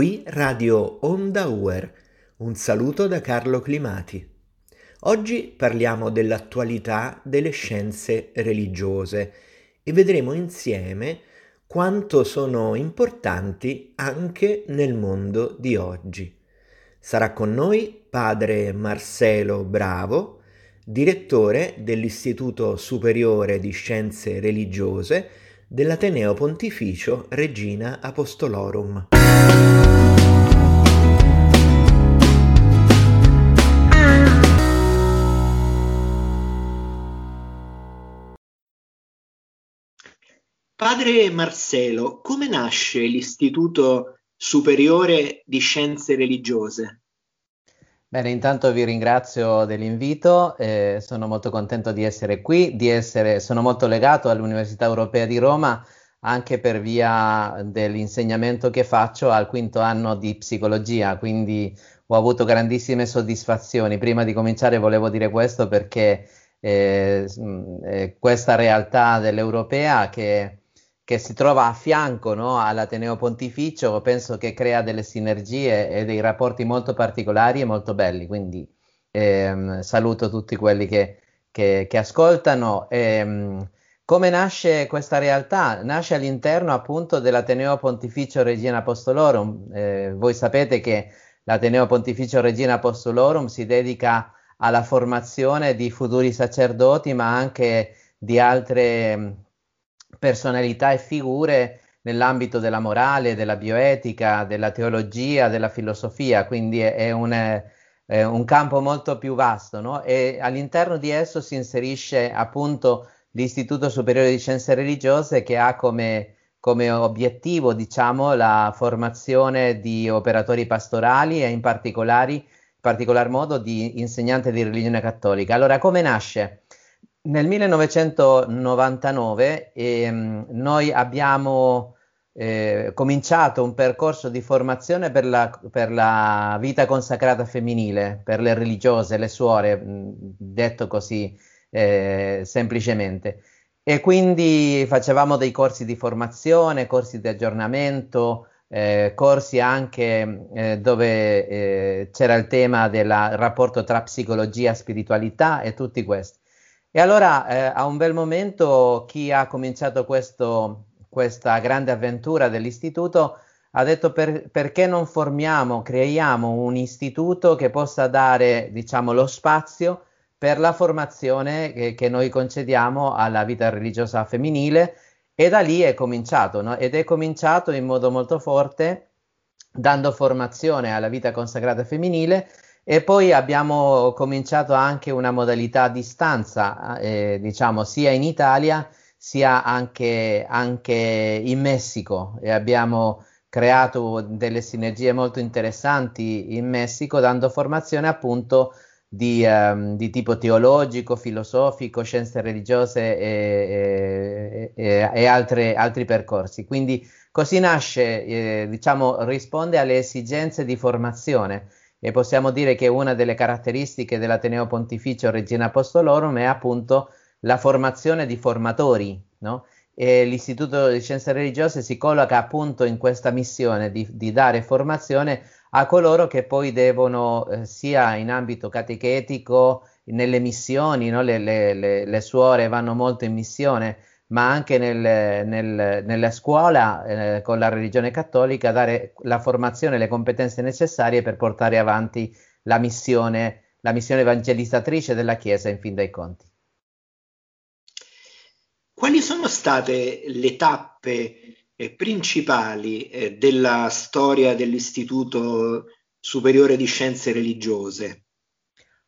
Qui Radio Onda Uer. Un saluto da Carlo Climati. Oggi parliamo dell'attualità delle scienze religiose e vedremo insieme quanto sono importanti anche nel mondo di oggi. Sarà con noi padre Marcelo Bravo, direttore dell'Istituto Superiore di Scienze Religiose dell'Ateneo Pontificio Regina Apostolorum. Padre Marcelo, come nasce l'Istituto Superiore di Scienze Religiose? Bene, intanto vi ringrazio dell'invito, eh, sono molto contento di essere qui, di essere, sono molto legato all'Università Europea di Roma anche per via dell'insegnamento che faccio al quinto anno di psicologia, quindi ho avuto grandissime soddisfazioni. Prima di cominciare volevo dire questo perché eh, eh, questa realtà dell'Europea che che si trova a fianco no, all'Ateneo Pontificio, penso che crea delle sinergie e dei rapporti molto particolari e molto belli. Quindi ehm, saluto tutti quelli che, che, che ascoltano. Ehm, come nasce questa realtà? Nasce all'interno appunto dell'Ateneo Pontificio Regina Apostolorum. Eh, voi sapete che l'Ateneo Pontificio Regina Apostolorum si dedica alla formazione di futuri sacerdoti, ma anche di altre personalità e figure nell'ambito della morale, della bioetica, della teologia, della filosofia, quindi è, un, è un, campo molto più vasto no? e all'interno di esso si inserisce appunto l'Istituto Superiore di Scienze Religiose che ha come, come obiettivo diciamo, la formazione di operatori pastorali e in, in particolar modo di insegnanti di religione cattolica. Allora, come nasce? Nel 1999 ehm, noi abbiamo eh, cominciato un percorso di formazione per la, per la, vita consacrata femminile, per le religiose, le suore, detto così eh, semplicemente. E quindi facevamo dei corsi di formazione, corsi di aggiornamento, eh, corsi anche eh, dove eh, c'era il tema del rapporto tra psicologia e spiritualità e tutti questi. E allora eh, a un bel momento chi ha cominciato questo, questa grande avventura dell'istituto ha detto per, perché non formiamo, creiamo un istituto che possa dare diciamo, lo spazio per la formazione che, che, noi concediamo alla vita religiosa femminile e da lì è cominciato no? ed è cominciato in modo molto forte dando formazione alla vita consacrata femminile e poi abbiamo cominciato anche una modalità a distanza, eh, diciamo, sia in Italia sia anche, anche in Messico e abbiamo creato delle sinergie molto interessanti in Messico dando formazione appunto di, um, di tipo teologico, filosofico, scienze religiose e, e, e, e altre, altri percorsi. Quindi così nasce, eh, diciamo, risponde alle esigenze di formazione e possiamo dire che una delle caratteristiche dell'Ateneo Pontificio Regina Apostolorum è appunto la formazione di formatori, no? L'Istituto di Scienze Religiose si colloca appunto in questa missione di, di dare formazione a coloro che poi devono, eh, sia in ambito catechetico, nelle missioni, no? le, le, le, le suore vanno molto in missione, ma anche nel, nel, nella scuola eh, con la religione cattolica dare la formazione e le competenze necessarie per portare avanti la missione, la missione evangelizzatrice della Chiesa in fin dei conti. Quali sono state le tappe eh, principali eh, della storia dell'Istituto Superiore di Scienze Religiose?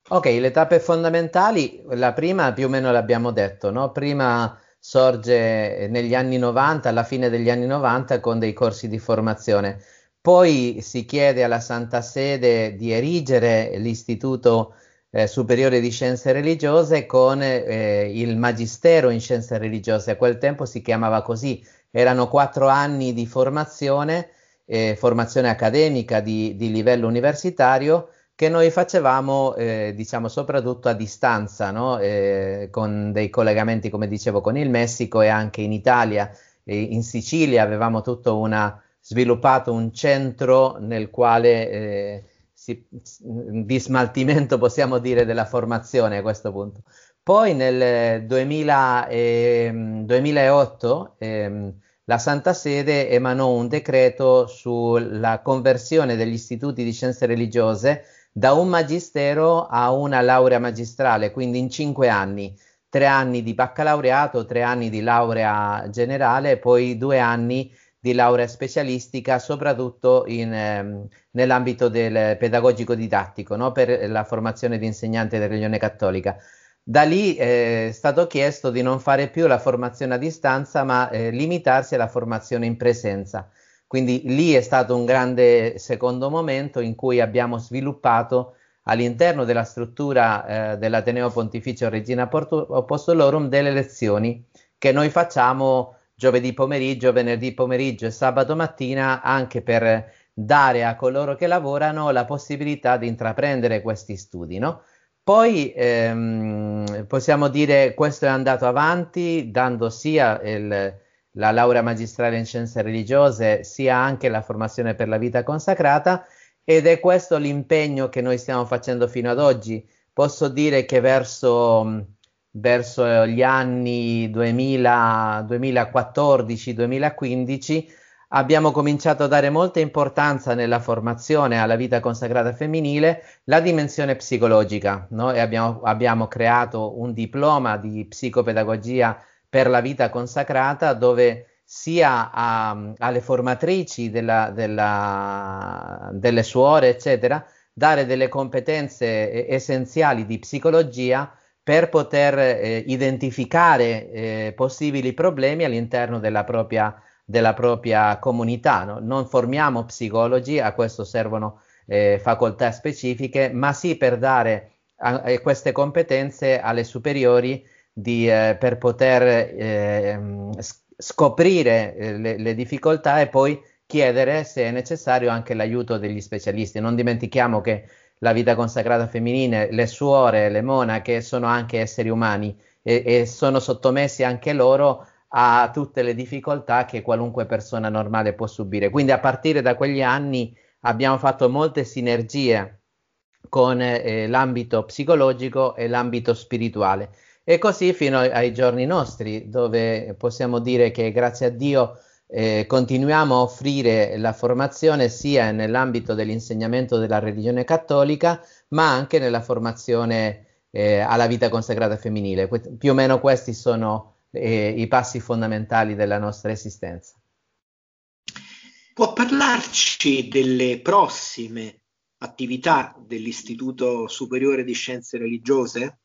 Ok, le tappe fondamentali, la prima più o meno l'abbiamo detto, no? Prima sorge negli anni 90, alla fine degli anni 90, con dei corsi di formazione. Poi si chiede alla Santa Sede di erigere l'Istituto eh, Superiore di Scienze Religiose con eh, il Magistero in Scienze Religiose. A quel tempo si chiamava così. Erano quattro anni di formazione, eh, formazione accademica di, di livello universitario che noi facevamo, eh, diciamo, soprattutto a distanza, no? eh, con dei collegamenti, come dicevo, con il Messico e anche in Italia. E in Sicilia avevamo tutta una sviluppato un centro nel quale eh, si, di smaltimento, possiamo dire, della formazione a questo punto. Poi nel 2000, eh, 2008 eh, la Santa Sede emanò un decreto sulla conversione degli istituti di scienze religiose da un magistero a una laurea magistrale, quindi in cinque anni, tre anni di baccalaureato, tre anni di laurea generale, poi due anni di laurea specialistica, soprattutto in, ehm, nell'ambito del pedagogico didattico, no? per la formazione di insegnante della religione cattolica. Da lì eh, è stato chiesto di non fare più la formazione a distanza, ma eh, limitarsi alla formazione in presenza. Quindi lì è stato un grande secondo momento in cui abbiamo sviluppato all'interno della struttura eh, dell'Ateneo Pontificio Regina Apostolorum delle lezioni che noi facciamo giovedì pomeriggio, venerdì pomeriggio e sabato mattina anche per dare a coloro che lavorano la possibilità di intraprendere questi studi. No? Poi ehm, possiamo dire questo è andato avanti dando sia il, la laurea magistrale in scienze religiose sia anche la formazione per la vita consacrata ed è questo l'impegno che noi stiamo facendo fino ad oggi. Posso dire che verso, verso gli anni 2014-2015 abbiamo cominciato a dare molta importanza nella formazione alla vita consacrata femminile la dimensione psicologica no? e abbiamo, abbiamo creato un diploma di psicopedagogia per la vita consacrata dove sia a, alle formatrici della, della, delle suore, eccetera, dare delle competenze essenziali di psicologia per poter eh, identificare eh, possibili problemi all'interno della propria, della propria comunità. No? Non formiamo psicologi, a questo servono eh, facoltà specifiche, ma sì per dare a, a queste competenze alle superiori di, eh, per poter eh, scoprire le, le, difficoltà e poi chiedere se è necessario anche l'aiuto degli specialisti. Non dimentichiamo che la vita consacrata femminile, le suore, le monache sono anche esseri umani e, e sono sottomessi anche loro a tutte le difficoltà che qualunque persona normale può subire. Quindi a partire da quegli anni abbiamo fatto molte sinergie con eh, l'ambito psicologico e l'ambito spirituale. E così fino ai giorni nostri, dove possiamo dire che grazie a Dio eh, continuiamo a offrire la formazione sia nell'ambito dell'insegnamento della religione cattolica, ma anche nella formazione eh, alla vita consacrata femminile. Que- più o meno questi sono eh, i passi fondamentali della nostra esistenza. Può parlarci delle prossime attività dell'Istituto Superiore di Scienze Religiose?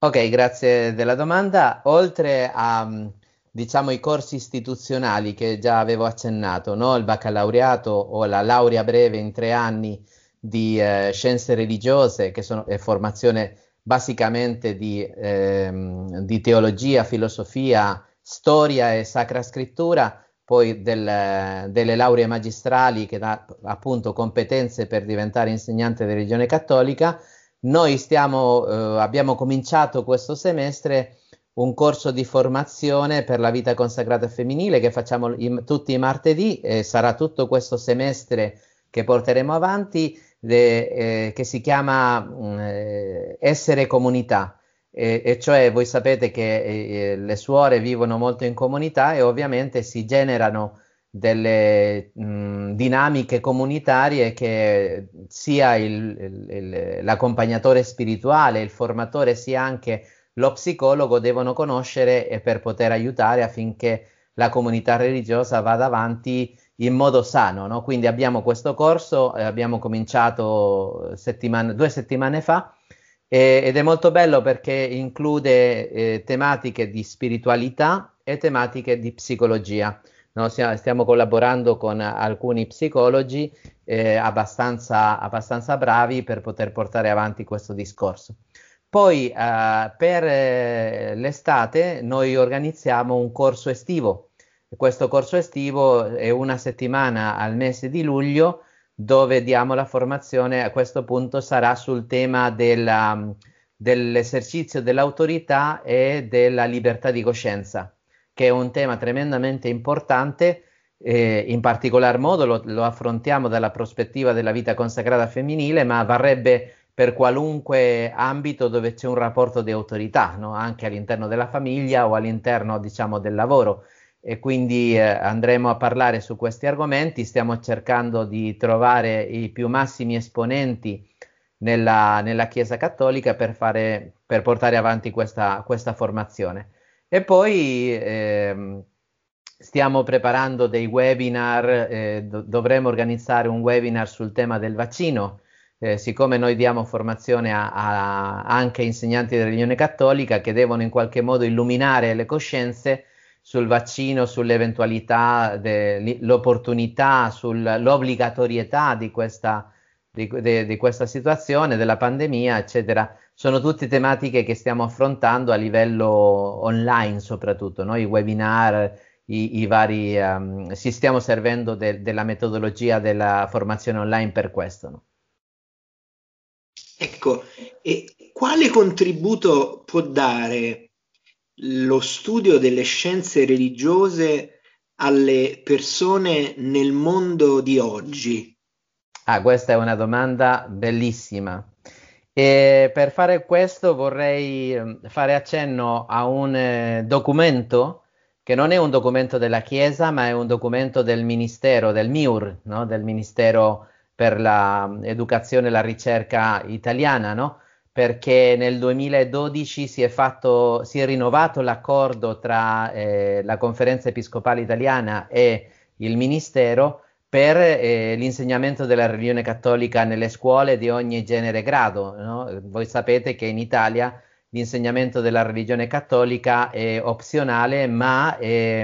Ok, grazie della domanda. Oltre a mm, diciamo i corsi istituzionali che già avevo accennato, no? il baccalaureato o la laurea breve in tre anni di eh, scienze religiose, che sono è formazione basicamente di, ehm, di, teologia, filosofia, storia e sacra scrittura, poi del, delle lauree magistrali che dà appunto competenze per diventare insegnante di religione cattolica noi stiamo, eh, abbiamo cominciato questo semestre un corso di formazione per la vita consacrata femminile che facciamo i, tutti i martedì e sarà tutto questo semestre che porteremo avanti, de, eh, che si chiama mm, eh, Essere comunità. E, e, cioè voi sapete che eh, le suore vivono molto in comunità e ovviamente si generano delle mh, dinamiche comunitarie che sia il, il, l'accompagnatore spirituale, il formatore, sia anche lo psicologo devono conoscere per poter aiutare affinché la comunità religiosa vada avanti in modo sano. No? Quindi abbiamo questo corso, eh, abbiamo cominciato settimane, due settimane fa eh, ed è molto bello perché include eh, tematiche di spiritualità e tematiche di psicologia. No, stiamo collaborando con alcuni psicologi eh, abbastanza, abbastanza, bravi per poter portare avanti questo discorso. Poi eh, per eh, l'estate noi organizziamo un corso estivo. Questo corso estivo è una settimana al mese di luglio dove diamo la formazione, a questo punto sarà sul tema della, dell'esercizio dell'autorità e della libertà di coscienza che è un tema tremendamente importante eh, in particolar modo lo, lo, affrontiamo dalla prospettiva della vita consacrata femminile, ma varrebbe per qualunque ambito dove c'è un rapporto di autorità, no? anche all'interno della famiglia o all'interno diciamo, del lavoro. E quindi eh, andremo a parlare su questi argomenti, stiamo cercando di trovare i più massimi esponenti nella, nella Chiesa Cattolica per, fare, per portare avanti questa, questa formazione. E poi eh, stiamo preparando dei webinar, eh, do- dovremo organizzare un webinar sul tema del vaccino. Eh, siccome noi diamo formazione a, a, anche insegnanti di religione cattolica che devono in qualche modo illuminare le coscienze sul vaccino, sull'eventualità, de, l'opportunità, sull'obbligatorietà di questa, di, de, di questa situazione, della pandemia, eccetera, sono tutte tematiche che stiamo affrontando a livello online soprattutto, no? i webinar, i, i vari, um, ci stiamo servendo de, della metodologia della formazione online per questo. No? Ecco, e quale contributo può dare lo studio delle scienze religiose alle persone nel mondo di oggi? Ah, questa è una domanda bellissima. E per fare questo vorrei ehm, fare accenno a un eh, documento che non è un documento della Chiesa, ma è un documento del Ministero, del MIUR, no? del Ministero per l'educazione e la ricerca italiana, no? perché nel 2012 si è, fatto, si è rinnovato l'accordo tra eh, la conferenza episcopale italiana e il Ministero per eh, l'insegnamento della religione cattolica nelle scuole di ogni genere e grado. No? Voi sapete che in Italia l'insegnamento della religione cattolica è opzionale, ma è,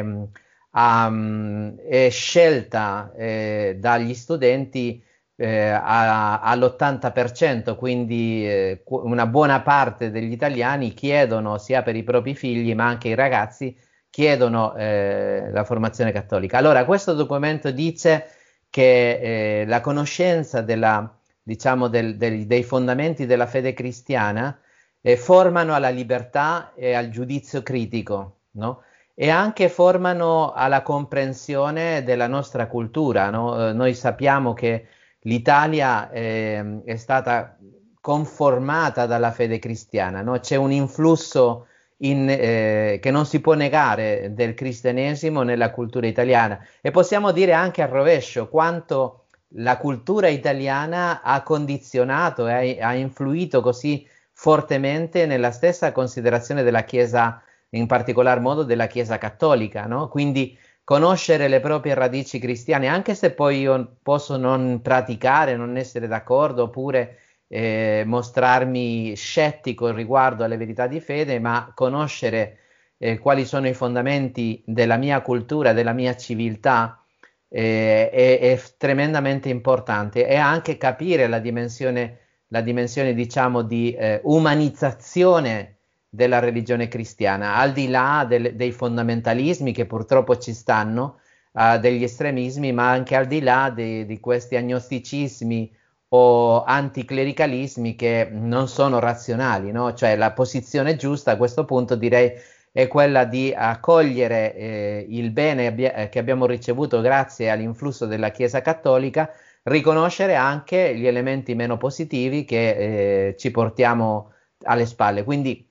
um, è scelta eh, dagli studenti eh, a, all'80%, quindi eh, una buona parte degli italiani chiedono sia per i propri figli ma anche i ragazzi chiedono eh, la formazione cattolica. Allora, questo documento dice che eh, la conoscenza della, diciamo, del, del, dei fondamenti della fede cristiana eh, formano alla libertà e al giudizio critico, no? e anche formano alla comprensione della nostra cultura. No? Eh, noi sappiamo che l'Italia eh, è stata conformata dalla fede cristiana, no? c'è un influsso in, eh, che non si può negare del cristianesimo nella cultura italiana e possiamo dire anche al rovescio quanto la cultura italiana ha condizionato e ha, ha influito così fortemente nella stessa considerazione della Chiesa, in particolar modo della Chiesa cattolica, no? quindi conoscere le proprie radici cristiane, anche se poi io posso non praticare, non essere d'accordo, oppure eh, mostrarmi scettico riguardo alle verità di fede, ma conoscere eh, quali sono i fondamenti della mia cultura, della mia civiltà, eh, è, è, tremendamente importante. E anche capire la dimensione, la dimensione diciamo, di eh, umanizzazione della religione cristiana, al di là del, dei fondamentalismi che purtroppo ci stanno, uh, degli estremismi, ma anche al di là di questi agnosticismi o anticlericalismi che non sono razionali, no? cioè la posizione giusta a questo punto direi è quella di accogliere eh, il bene abbia- che abbiamo ricevuto grazie all'influsso della Chiesa cattolica, riconoscere anche gli elementi meno positivi che eh, ci portiamo alle spalle. Quindi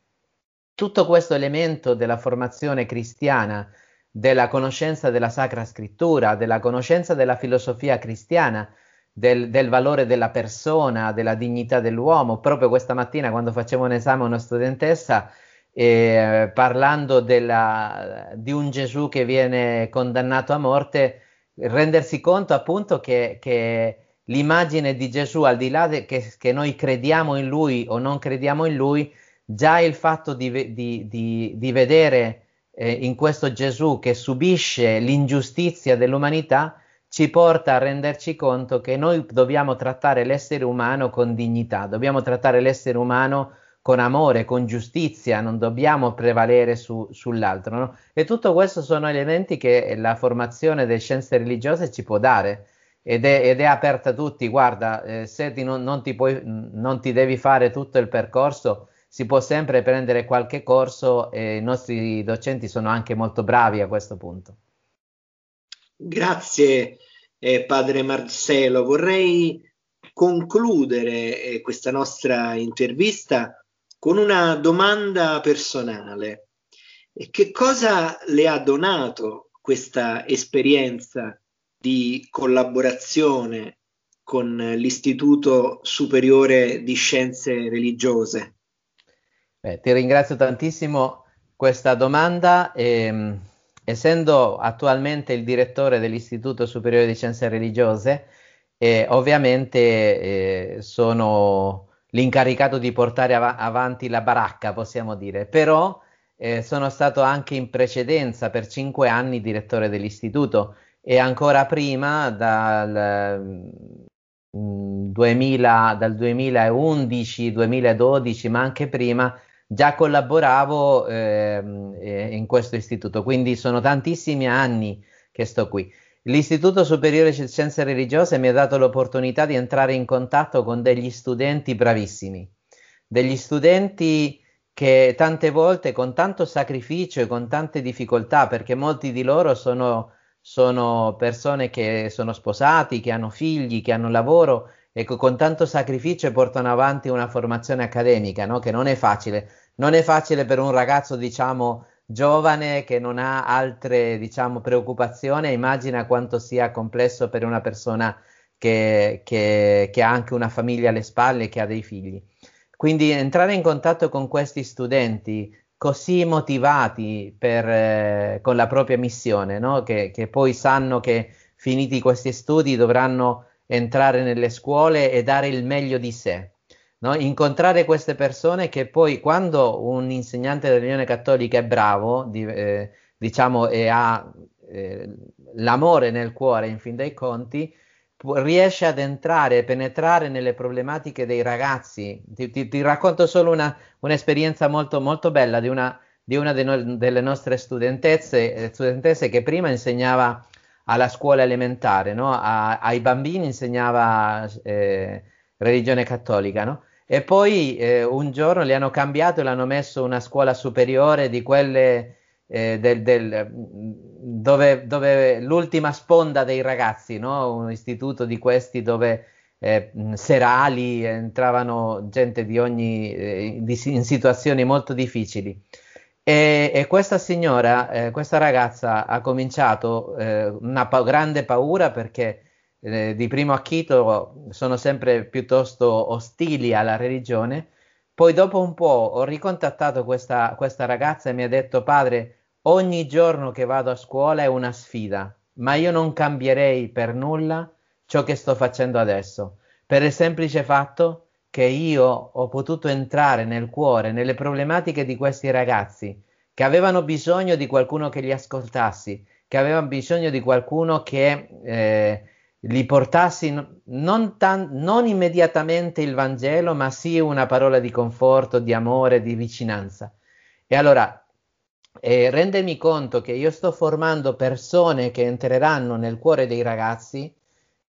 tutto questo elemento della formazione cristiana, della conoscenza della Sacra Scrittura, della conoscenza della filosofia cristiana, del, del, valore della persona, della dignità dell'uomo. Proprio questa mattina, quando facevo un esame a una studentessa, eh, parlando della, di un Gesù che viene condannato a morte, rendersi conto appunto che, che l'immagine di Gesù, al di là de, che, che noi crediamo in lui o non crediamo in lui, già il fatto di, di, di, di vedere eh, in questo Gesù che subisce l'ingiustizia dell'umanità ci porta a renderci conto che noi dobbiamo trattare l'essere umano con dignità, dobbiamo trattare l'essere umano con amore, con giustizia, non dobbiamo prevalere su, sull'altro. No? E tutto questo sono elementi che la formazione delle scienze religiose ci può dare ed è, ed è aperta a tutti. Guarda, eh, se ti, non, non, ti puoi, non ti devi fare tutto il percorso, si può sempre prendere qualche corso e i nostri docenti sono anche molto bravi a questo punto. Grazie eh, padre Marcello. Vorrei concludere eh, questa nostra intervista con una domanda personale. Che cosa le ha donato questa esperienza di collaborazione con l'Istituto Superiore di Scienze Religiose? Beh, ti ringrazio tantissimo questa domanda. E, ehm, essendo attualmente il direttore dell'Istituto Superiore di Scienze Religiose, eh, ovviamente eh, sono l'incaricato di portare av- avanti la baracca, possiamo dire, però eh, sono stato anche in precedenza per cinque anni direttore dell'istituto e ancora prima dal, 2000, mm, dal 2011-2012, ma anche prima, già collaboravo eh, in questo istituto, quindi sono tantissimi anni che sto qui. L'Istituto Superiore di Scienze Religiose mi ha dato l'opportunità di entrare in contatto con degli studenti bravissimi, degli studenti che tante volte con tanto sacrificio e con tante difficoltà, perché molti di loro sono, sono persone che sono sposati, che hanno figli, che hanno lavoro e con tanto sacrificio portano avanti una formazione accademica, no? che non è facile. Non è facile per un ragazzo, diciamo, giovane che non ha altre, diciamo, preoccupazioni. Immagina quanto sia complesso per una persona che, che, che ha anche una famiglia alle spalle che ha dei figli. Quindi entrare in contatto con questi studenti così motivati per, eh, con la propria missione, no? che, che poi sanno che finiti questi studi dovranno entrare nelle scuole e dare il meglio di sé. No? Incontrare queste persone che poi quando un insegnante della religione cattolica è bravo, di, eh, diciamo, e ha eh, l'amore nel cuore in fin dei conti, riesce ad entrare e penetrare nelle problematiche dei ragazzi. Ti, ti, ti racconto solo una, un'esperienza molto, molto bella di una, di una de no, delle nostre studentesse, eh, studentesse che prima insegnava alla scuola elementare, no? a, ai bambini insegnava eh, religione cattolica, no? E poi eh, un giorno li hanno cambiato e l'hanno messo una scuola superiore di quelle eh, del, del, dove, dove, l'ultima sponda dei ragazzi, no? un istituto di questi dove eh, serali entravano gente di ogni, eh, di, in situazioni molto difficili. E, e questa signora, eh, questa ragazza ha cominciato eh, una pa- grande paura perché eh, di primo acchito sono sempre piuttosto ostili alla religione. Poi dopo un po' ho ricontattato questa, questa ragazza e mi ha detto padre, ogni giorno che vado a scuola è una sfida, ma io non cambierei per nulla ciò che sto facendo adesso, per il semplice fatto che io ho potuto entrare nel cuore, nelle problematiche di questi ragazzi che avevano bisogno di qualcuno che li ascoltassi, che avevano bisogno di qualcuno che eh, li portassi non, tan- non immediatamente il Vangelo, ma sì una parola di conforto, di amore, di vicinanza. E allora eh, rendermi conto che io sto formando persone che entreranno nel cuore dei ragazzi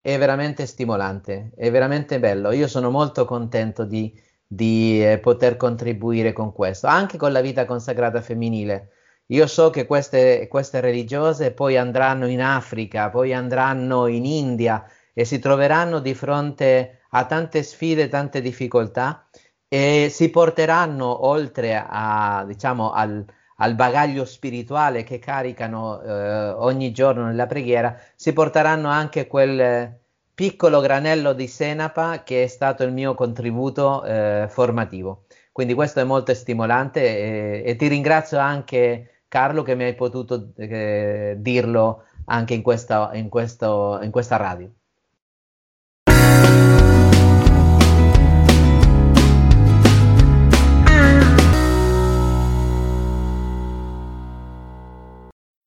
è veramente stimolante, è veramente bello. Io sono molto contento di, di eh, poter contribuire con questo, anche con la vita consacrata femminile. Io so che queste, queste religiose poi andranno in Africa, poi andranno in India e si troveranno di fronte a tante sfide, tante difficoltà e si porteranno oltre a, diciamo, al, al bagaglio spirituale che caricano eh, ogni giorno nella preghiera, si porteranno anche quel piccolo granello di senapa che è stato il mio contributo eh, formativo. Quindi questo è molto stimolante e, e ti ringrazio anche Carlo che mi hai potuto eh, dirlo anche in questa, in, questo, in questa radio.